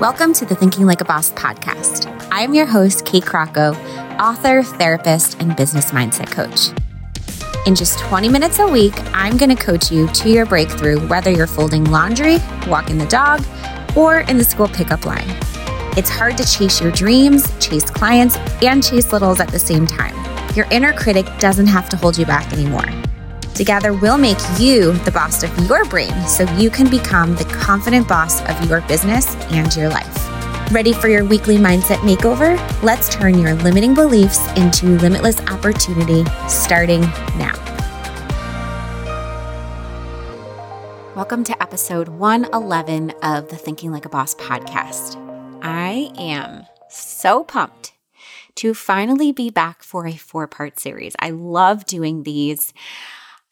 Welcome to the Thinking Like a Boss podcast. I'm your host, Kate Crocco, author, therapist, and business mindset coach. In just 20 minutes a week, I'm going to coach you to your breakthrough, whether you're folding laundry, walking the dog, or in the school pickup line. It's hard to chase your dreams, chase clients, and chase littles at the same time. Your inner critic doesn't have to hold you back anymore. Together, we'll make you the boss of your brain so you can become the confident boss of your business and your life. Ready for your weekly mindset makeover? Let's turn your limiting beliefs into limitless opportunity starting now. Welcome to episode 111 of the Thinking Like a Boss podcast. I am so pumped to finally be back for a four part series. I love doing these.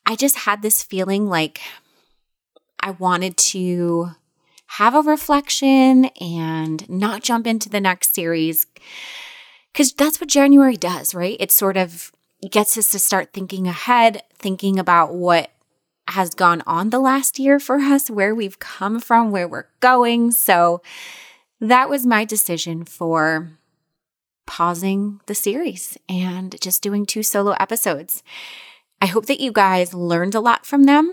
I just had this feeling like I wanted to have a reflection and not jump into the next series because that's what January does, right? It sort of gets us to start thinking ahead, thinking about what has gone on the last year for us, where we've come from, where we're going. So that was my decision for pausing the series and just doing two solo episodes. I hope that you guys learned a lot from them.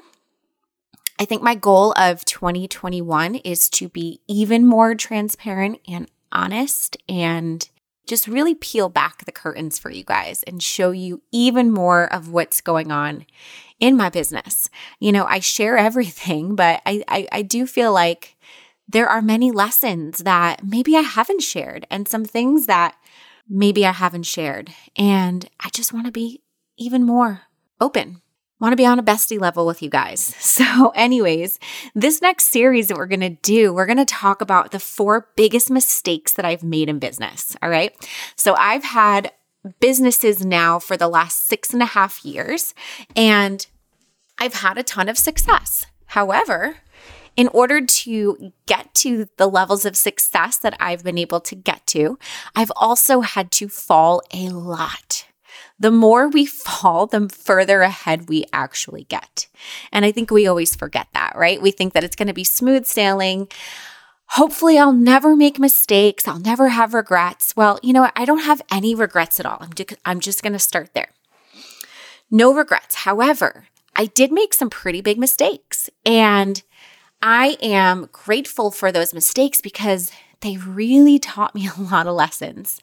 I think my goal of 2021 is to be even more transparent and honest and just really peel back the curtains for you guys and show you even more of what's going on in my business. You know, I share everything, but I, I, I do feel like there are many lessons that maybe I haven't shared and some things that maybe I haven't shared. And I just want to be even more open. Want to be on a bestie level with you guys. So, anyways, this next series that we're going to do, we're going to talk about the four biggest mistakes that I've made in business. All right. So, I've had businesses now for the last six and a half years, and I've had a ton of success. However, in order to get to the levels of success that I've been able to get to, I've also had to fall a lot the more we fall, the further ahead we actually get. And I think we always forget that, right? We think that it's going to be smooth sailing. Hopefully, I'll never make mistakes. I'll never have regrets. Well, you know what? I don't have any regrets at all. I'm, I'm just going to start there. No regrets. However, I did make some pretty big mistakes. And I am grateful for those mistakes because they really taught me a lot of lessons.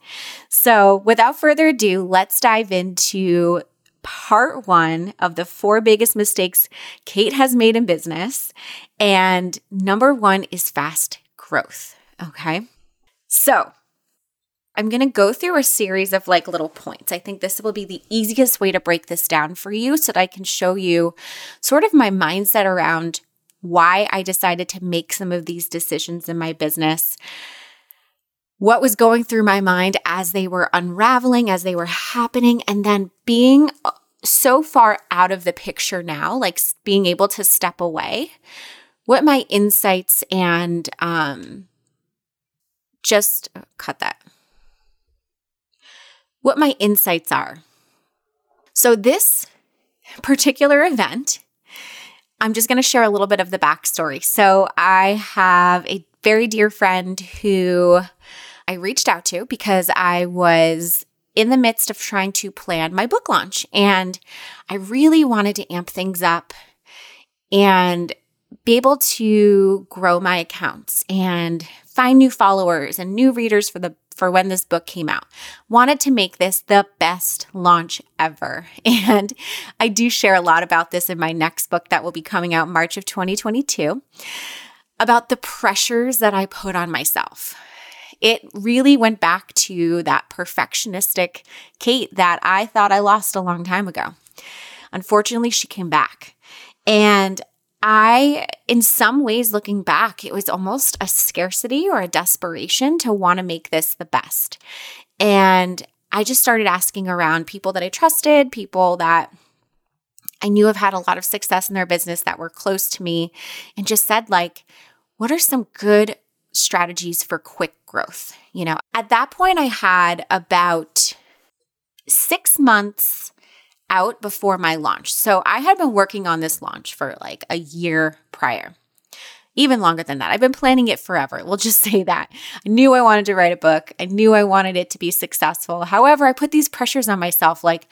So, without further ado, let's dive into part one of the four biggest mistakes Kate has made in business. And number one is fast growth. Okay. So, I'm going to go through a series of like little points. I think this will be the easiest way to break this down for you so that I can show you sort of my mindset around why I decided to make some of these decisions in my business, what was going through my mind as they were unraveling, as they were happening, and then being uh, so far out of the picture now, like being able to step away, what my insights and um, just uh, cut that. What my insights are. So, this particular event I'm just going to share a little bit of the backstory. So, I have a very dear friend who I reached out to because I was in the midst of trying to plan my book launch and I really wanted to amp things up and be able to grow my accounts and find new followers and new readers for the for when this book came out. Wanted to make this the best launch ever. And I do share a lot about this in my next book that will be coming out March of 2022 about the pressures that I put on myself. It really went back to that perfectionistic Kate that I thought I lost a long time ago. Unfortunately, she came back. And I, in some ways, looking back, it was almost a scarcity or a desperation to want to make this the best. And I just started asking around people that I trusted, people that I knew have had a lot of success in their business that were close to me, and just said, like, what are some good strategies for quick growth? You know, at that point, I had about six months out before my launch. So I had been working on this launch for like a year prior. even longer than that. I've been planning it forever. We'll just say that. I knew I wanted to write a book. I knew I wanted it to be successful. However, I put these pressures on myself like,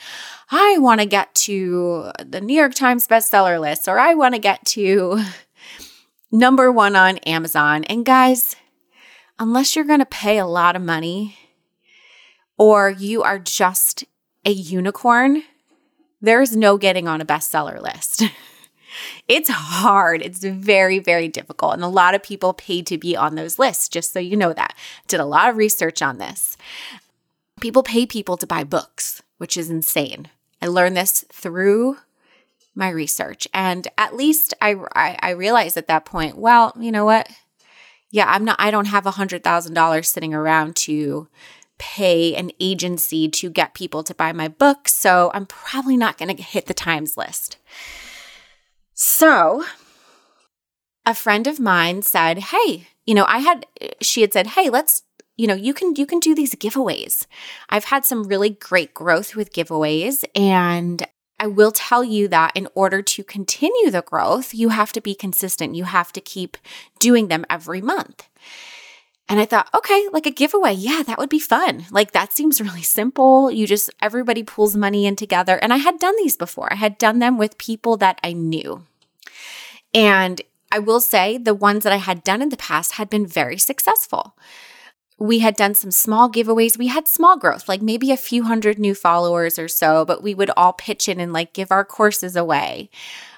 I want to get to the New York Times bestseller list, or I want to get to number one on Amazon. And guys, unless you're going to pay a lot of money or you are just a unicorn, there's no getting on a bestseller list. it's hard. It's very, very difficult. And a lot of people pay to be on those lists, just so you know that. Did a lot of research on this. People pay people to buy books, which is insane. I learned this through my research. And at least I, I, I realized at that point, well, you know what? Yeah, I'm not, I don't have a hundred thousand dollars sitting around to pay an agency to get people to buy my book. So I'm probably not going to hit the Times list. So a friend of mine said, Hey, you know, I had, she had said, Hey, let's, you know, you can, you can do these giveaways. I've had some really great growth with giveaways. And I will tell you that in order to continue the growth, you have to be consistent. You have to keep doing them every month. And I thought, okay, like a giveaway. Yeah, that would be fun. Like that seems really simple. You just, everybody pulls money in together. And I had done these before, I had done them with people that I knew. And I will say the ones that I had done in the past had been very successful. We had done some small giveaways. We had small growth, like maybe a few hundred new followers or so, but we would all pitch in and like give our courses away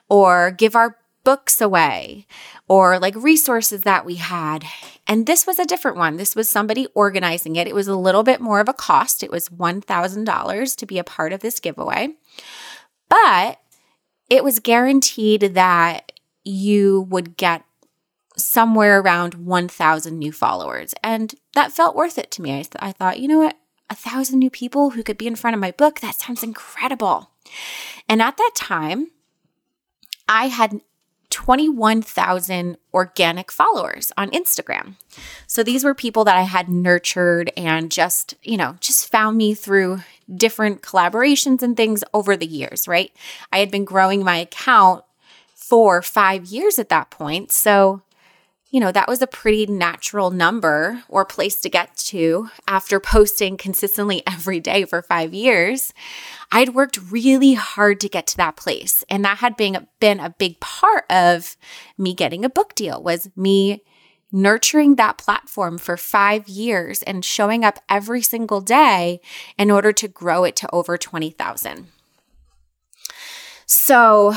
or give our books away or like resources that we had. And this was a different one. This was somebody organizing it. It was a little bit more of a cost. It was $1,000 to be a part of this giveaway. But it was guaranteed that you would get somewhere around 1,000 new followers. And that felt worth it to me. I, th- I thought, you know what? A thousand new people who could be in front of my book, that sounds incredible. And at that time, I had 21,000 organic followers on Instagram. So these were people that I had nurtured and just, you know, just found me through different collaborations and things over the years, right? I had been growing my account for five years at that point. So you know, that was a pretty natural number or place to get to after posting consistently every day for five years. I'd worked really hard to get to that place. And that had been, been a big part of me getting a book deal was me nurturing that platform for five years and showing up every single day in order to grow it to over 20,000. So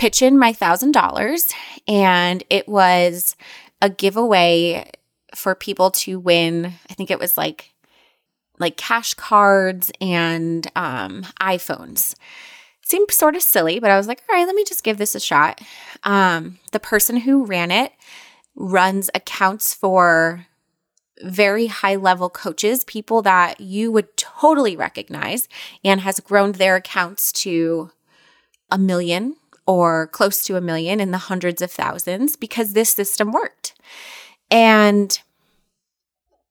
pitch in my $1,000 and it was a giveaway for people to win. I think it was like like cash cards and um, iPhones. seemed sort of silly, but I was like, all right, let me just give this a shot. Um, the person who ran it runs accounts for very high level coaches, people that you would totally recognize, and has grown their accounts to a million or close to a million in the hundreds of thousands because this system worked. And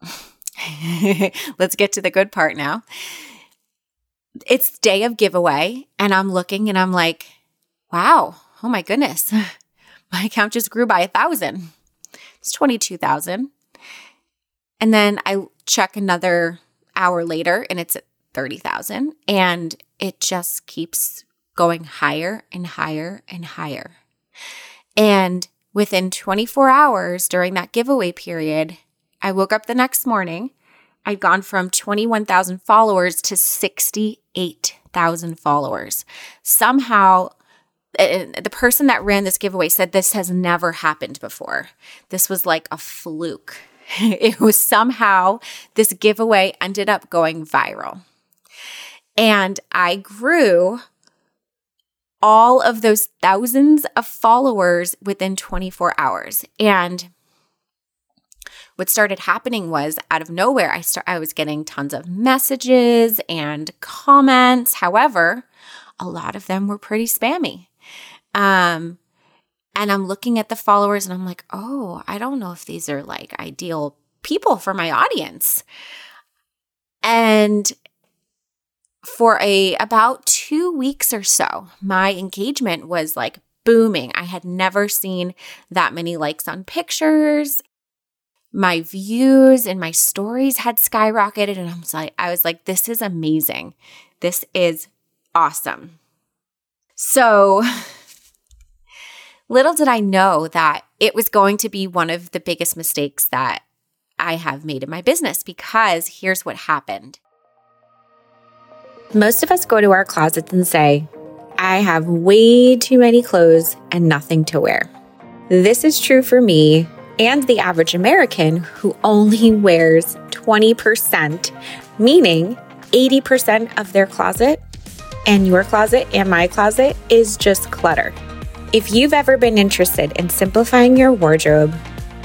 let's get to the good part now. It's day of giveaway, and I'm looking and I'm like, wow, oh my goodness, my account just grew by a thousand. It's 22,000. And then I check another hour later and it's at 30,000 and it just keeps going higher and higher and higher. And within 24 hours during that giveaway period, I woke up the next morning. I'd gone from 21,000 followers to 68,000 followers. Somehow, the person that ran this giveaway said this has never happened before. This was like a fluke. It was somehow this giveaway ended up going viral. And I grew all of those thousands of followers within 24 hours. And what started happening was out of nowhere, I start I was getting tons of messages and comments. However, a lot of them were pretty spammy. Um, and I'm looking at the followers and I'm like, oh, I don't know if these are like ideal people for my audience. And for a about 2 weeks or so, my engagement was like booming. I had never seen that many likes on pictures. My views and my stories had skyrocketed and I was like I was like this is amazing. This is awesome. So little did I know that it was going to be one of the biggest mistakes that I have made in my business because here's what happened. Most of us go to our closets and say, I have way too many clothes and nothing to wear. This is true for me and the average American who only wears 20%, meaning 80% of their closet and your closet and my closet is just clutter. If you've ever been interested in simplifying your wardrobe,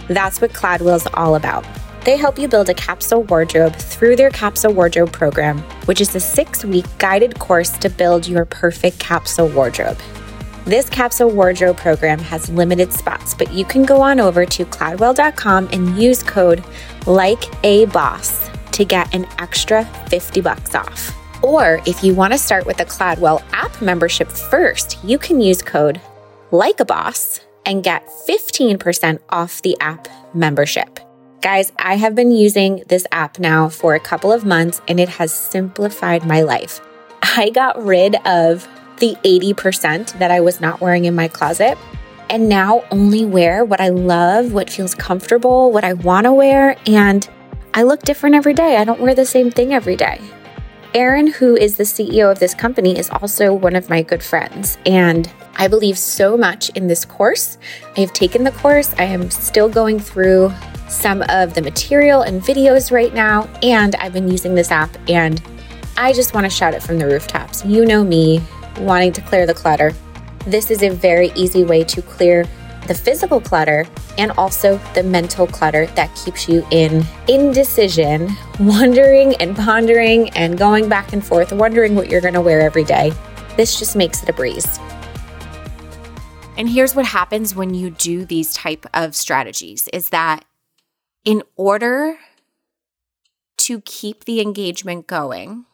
that's what Cladwell is all about. They help you build a capsule wardrobe through their capsule wardrobe program, which is a six week guided course to build your perfect capsule wardrobe. This capsule wardrobe program has limited spots, but you can go on over to cladwell.com and use code like a boss to get an extra 50 bucks off. Or if you want to start with a Cladwell app membership first, you can use code like a boss and get 15% off the app membership. Guys, I have been using this app now for a couple of months and it has simplified my life. I got rid of the 80% that I was not wearing in my closet and now only wear what I love, what feels comfortable, what I want to wear. And I look different every day. I don't wear the same thing every day. Aaron, who is the CEO of this company, is also one of my good friends. And I believe so much in this course. I have taken the course, I am still going through some of the material and videos right now, and I've been using this app. And I just want to shout it from the rooftops. You know me, wanting to clear the clutter. This is a very easy way to clear the physical clutter and also the mental clutter that keeps you in indecision, wondering and pondering and going back and forth, wondering what you're going to wear every day. This just makes it a breeze. And here's what happens when you do these type of strategies is that in order to keep the engagement going,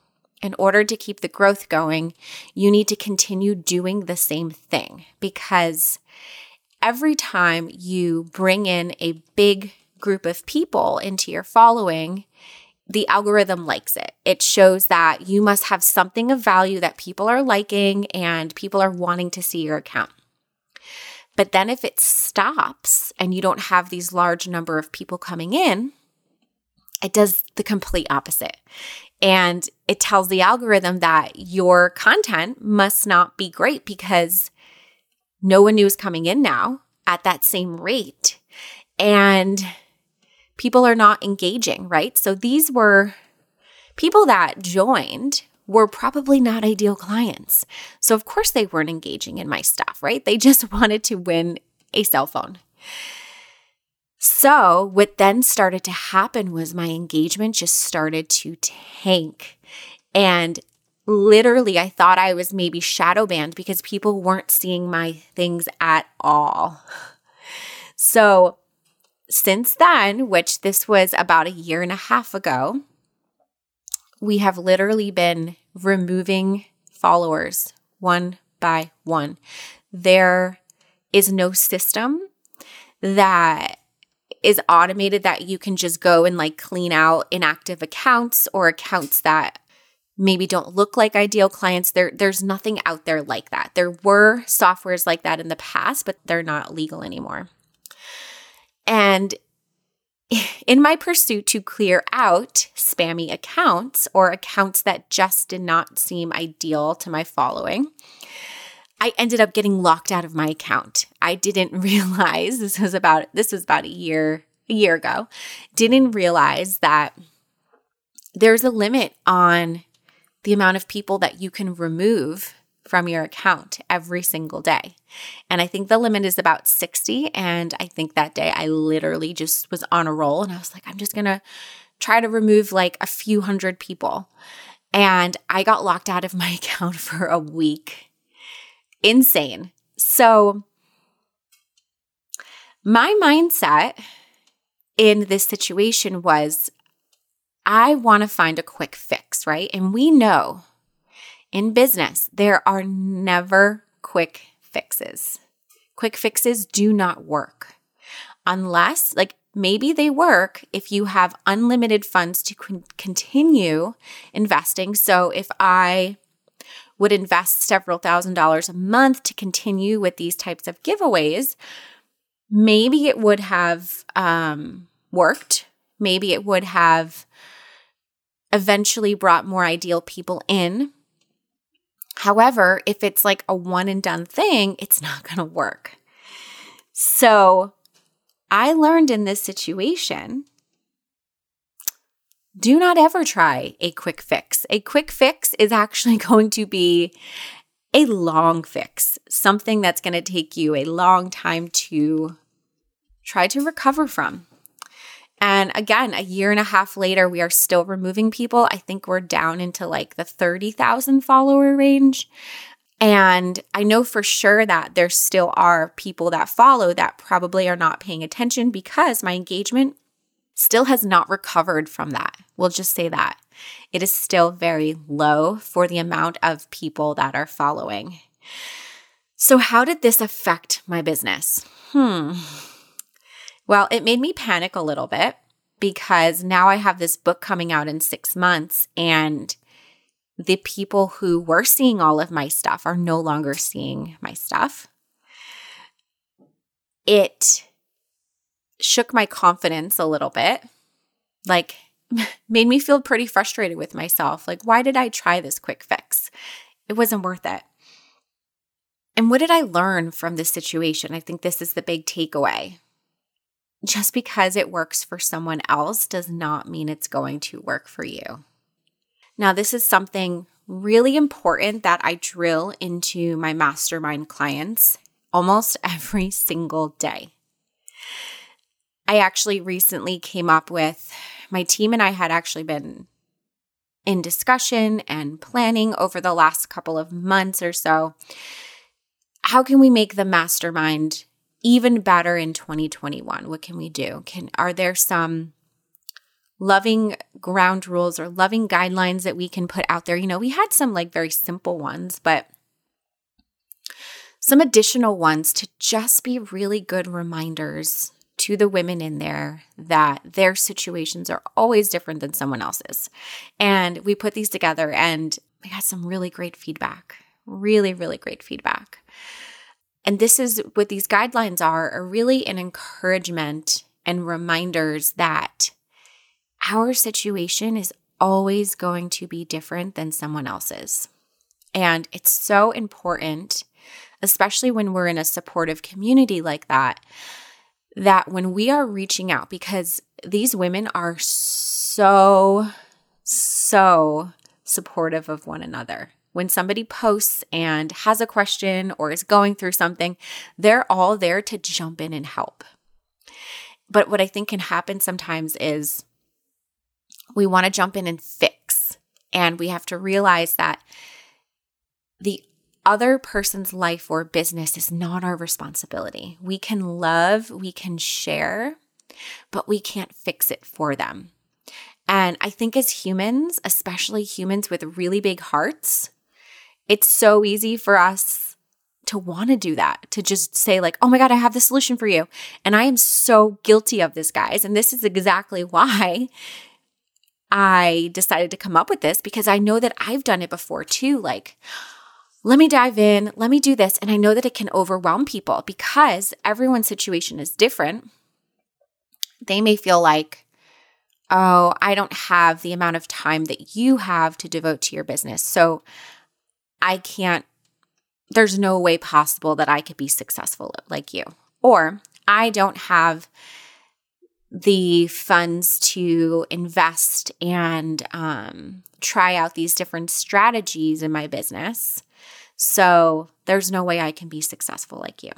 in order to keep the growth going, you need to continue doing the same thing because every time you bring in a big group of people into your following, the algorithm likes it. It shows that you must have something of value that people are liking and people are wanting to see your account. But then if it stops and you don't have these large number of people coming in, it does the complete opposite. And it tells the algorithm that your content must not be great because no one new is coming in now at that same rate. And people are not engaging, right? So these were people that joined were probably not ideal clients. So, of course, they weren't engaging in my stuff, right? They just wanted to win a cell phone. So, what then started to happen was my engagement just started to tank. And literally, I thought I was maybe shadow banned because people weren't seeing my things at all. So, since then, which this was about a year and a half ago, we have literally been removing followers one by one. There is no system that is automated that you can just go and like clean out inactive accounts or accounts that maybe don't look like ideal clients. There there's nothing out there like that. There were softwares like that in the past, but they're not legal anymore. And in my pursuit to clear out spammy accounts or accounts that just did not seem ideal to my following, I ended up getting locked out of my account. I didn't realize this was about this was about a year a year ago. Didn't realize that there's a limit on the amount of people that you can remove from your account every single day. And I think the limit is about 60. And I think that day I literally just was on a roll and I was like, I'm just going to try to remove like a few hundred people. And I got locked out of my account for a week. Insane. So, my mindset in this situation was I want to find a quick fix, right? And we know in business, there are never quick fixes. Quick fixes do not work unless, like, maybe they work if you have unlimited funds to con- continue investing. So if I would invest several thousand dollars a month to continue with these types of giveaways, maybe it would have um, worked. Maybe it would have eventually brought more ideal people in. However, if it's like a one and done thing, it's not going to work. So I learned in this situation do not ever try a quick fix. A quick fix is actually going to be a long fix, something that's going to take you a long time to try to recover from. And again, a year and a half later, we are still removing people. I think we're down into like the 30,000 follower range. And I know for sure that there still are people that follow that probably are not paying attention because my engagement still has not recovered from that. We'll just say that. It is still very low for the amount of people that are following. So, how did this affect my business? Hmm. Well, it made me panic a little bit because now I have this book coming out in six months, and the people who were seeing all of my stuff are no longer seeing my stuff. It shook my confidence a little bit, like, made me feel pretty frustrated with myself. Like, why did I try this quick fix? It wasn't worth it. And what did I learn from this situation? I think this is the big takeaway. Just because it works for someone else does not mean it's going to work for you. Now, this is something really important that I drill into my mastermind clients almost every single day. I actually recently came up with my team and I had actually been in discussion and planning over the last couple of months or so. How can we make the mastermind even better in 2021? What can we do? Can are there some loving ground rules or loving guidelines that we can put out there? You know, we had some like very simple ones, but some additional ones to just be really good reminders to the women in there that their situations are always different than someone else's. And we put these together and we got some really great feedback. Really, really great feedback. And this is what these guidelines are, are really an encouragement and reminders that our situation is always going to be different than someone else's. And it's so important, especially when we're in a supportive community like that, that when we are reaching out, because these women are so, so supportive of one another. When somebody posts and has a question or is going through something, they're all there to jump in and help. But what I think can happen sometimes is we want to jump in and fix. And we have to realize that the other person's life or business is not our responsibility. We can love, we can share, but we can't fix it for them. And I think as humans, especially humans with really big hearts, it's so easy for us to want to do that, to just say, like, oh my God, I have the solution for you. And I am so guilty of this, guys. And this is exactly why I decided to come up with this because I know that I've done it before too. Like, let me dive in, let me do this. And I know that it can overwhelm people because everyone's situation is different. They may feel like, oh, I don't have the amount of time that you have to devote to your business. So I can't, there's no way possible that I could be successful like you. Or I don't have the funds to invest and um, try out these different strategies in my business. So there's no way I can be successful like you.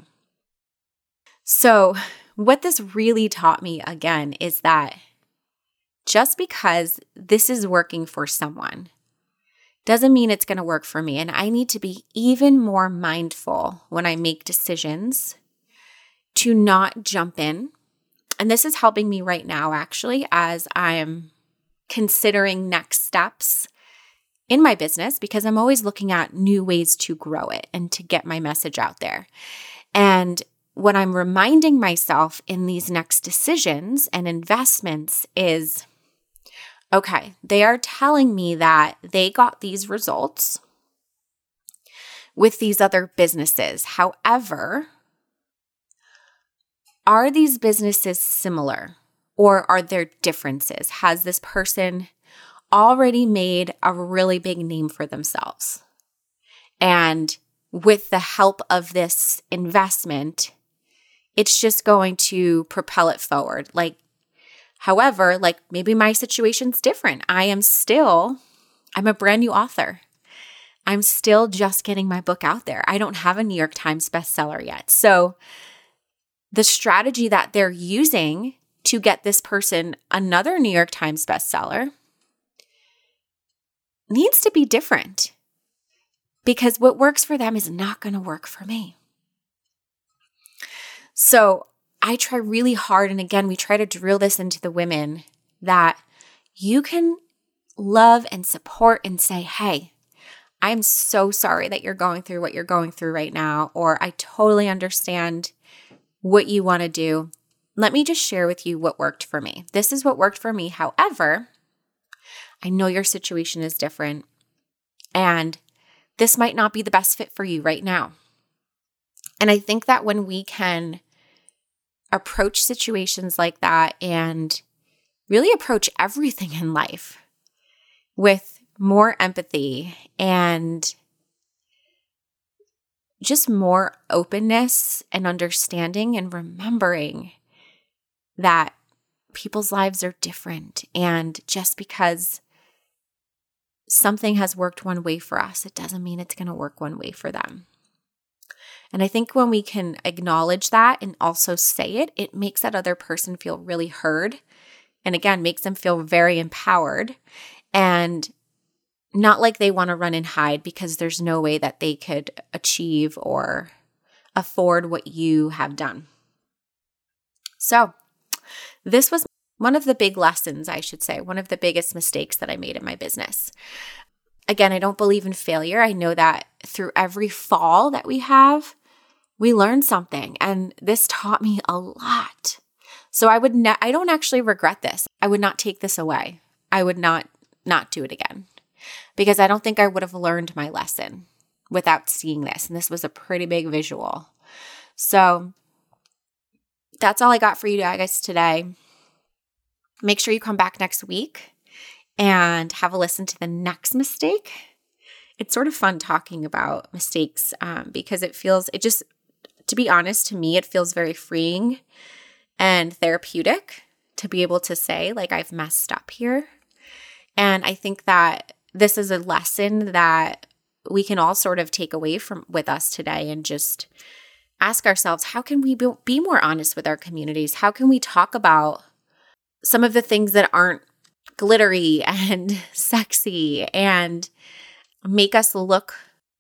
So, what this really taught me again is that just because this is working for someone doesn't mean it's going to work for me. And I need to be even more mindful when I make decisions to not jump in. And this is helping me right now, actually, as I'm considering next steps in my business because I'm always looking at new ways to grow it and to get my message out there. And what I'm reminding myself in these next decisions and investments is okay, they are telling me that they got these results with these other businesses. However, are these businesses similar or are there differences? Has this person already made a really big name for themselves? And with the help of this investment, it's just going to propel it forward. Like, however, like maybe my situation's different. I am still, I'm a brand new author. I'm still just getting my book out there. I don't have a New York Times bestseller yet. So, the strategy that they're using to get this person another New York Times bestseller needs to be different because what works for them is not going to work for me. So I try really hard. And again, we try to drill this into the women that you can love and support and say, hey, I'm so sorry that you're going through what you're going through right now, or I totally understand what you want to do. Let me just share with you what worked for me. This is what worked for me. However, I know your situation is different, and this might not be the best fit for you right now. And I think that when we can approach situations like that and really approach everything in life with more empathy and just more openness and understanding and remembering that people's lives are different. And just because something has worked one way for us, it doesn't mean it's going to work one way for them. And I think when we can acknowledge that and also say it, it makes that other person feel really heard. And again, makes them feel very empowered and not like they want to run and hide because there's no way that they could achieve or afford what you have done. So, this was one of the big lessons, I should say, one of the biggest mistakes that I made in my business. Again, I don't believe in failure. I know that through every fall that we have, we learn something, and this taught me a lot. So I would ne- I don't actually regret this. I would not take this away. I would not not do it again because I don't think I would have learned my lesson without seeing this. And this was a pretty big visual. So that's all I got for you guys today. Make sure you come back next week and have a listen to the next mistake. It's sort of fun talking about mistakes um, because it feels, it just, to be honest, to me, it feels very freeing and therapeutic to be able to say, like, I've messed up here. And I think that this is a lesson that we can all sort of take away from with us today and just ask ourselves how can we be more honest with our communities how can we talk about some of the things that aren't glittery and sexy and make us look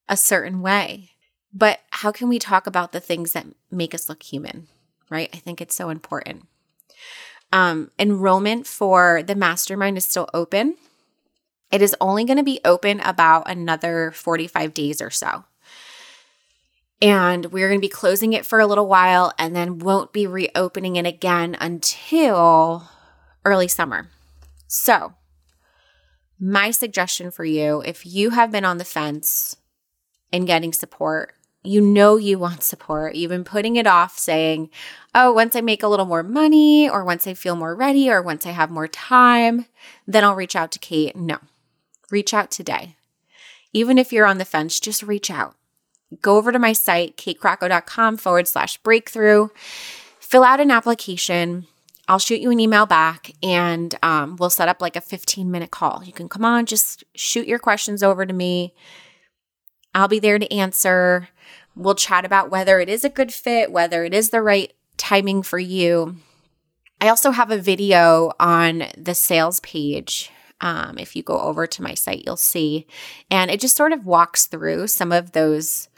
a certain way but how can we talk about the things that make us look human right i think it's so important um, enrollment for the mastermind is still open it is only going to be open about another 45 days or so. And we're going to be closing it for a little while and then won't be reopening it again until early summer. So, my suggestion for you if you have been on the fence in getting support, you know you want support. You've been putting it off saying, oh, once I make a little more money, or once I feel more ready, or once I have more time, then I'll reach out to Kate. No, reach out today. Even if you're on the fence, just reach out. Go over to my site, katecrocco.com forward slash breakthrough, fill out an application. I'll shoot you an email back and um, we'll set up like a 15 minute call. You can come on, just shoot your questions over to me. I'll be there to answer. We'll chat about whether it is a good fit, whether it is the right timing for you. I also have a video on the sales page um, if you go over to my site, you'll see. And it just sort of walks through some of those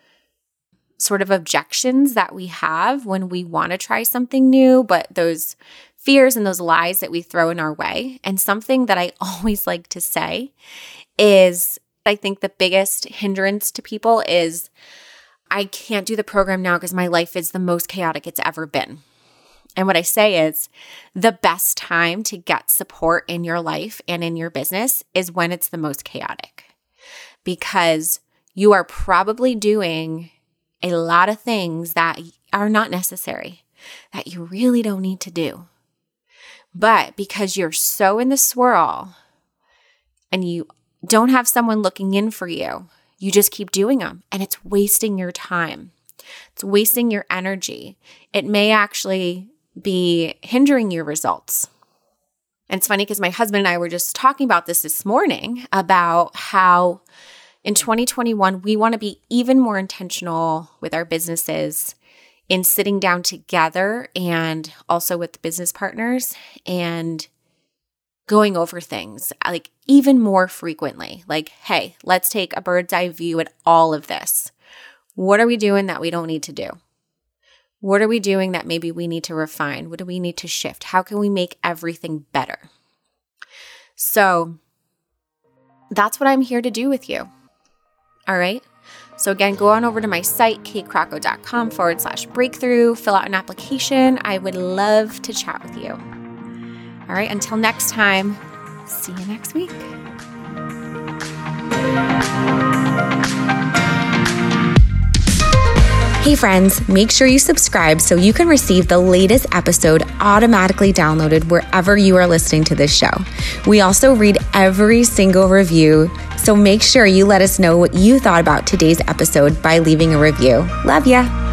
sort of objections that we have when we want to try something new, but those fears and those lies that we throw in our way. And something that I always like to say is I think the biggest hindrance to people is I can't do the program now because my life is the most chaotic it's ever been. And what I say is the best time to get support in your life and in your business is when it's the most chaotic because you are probably doing a lot of things that are not necessary, that you really don't need to do. But because you're so in the swirl and you don't have someone looking in for you, you just keep doing them and it's wasting your time. It's wasting your energy. It may actually be hindering your results. And it's funny because my husband and I were just talking about this this morning about how in 2021, we want to be even more intentional with our businesses in sitting down together and also with business partners and going over things uh, like even more frequently. Like, hey, let's take a bird's eye view at all of this. What are we doing that we don't need to do? What are we doing that maybe we need to refine? What do we need to shift? How can we make everything better? So that's what I'm here to do with you. All right. So, again, go on over to my site, katecrocco.com forward slash breakthrough, fill out an application. I would love to chat with you. All right. Until next time, see you next week. Hey, friends, make sure you subscribe so you can receive the latest episode automatically downloaded wherever you are listening to this show. We also read every single review, so make sure you let us know what you thought about today's episode by leaving a review. Love ya.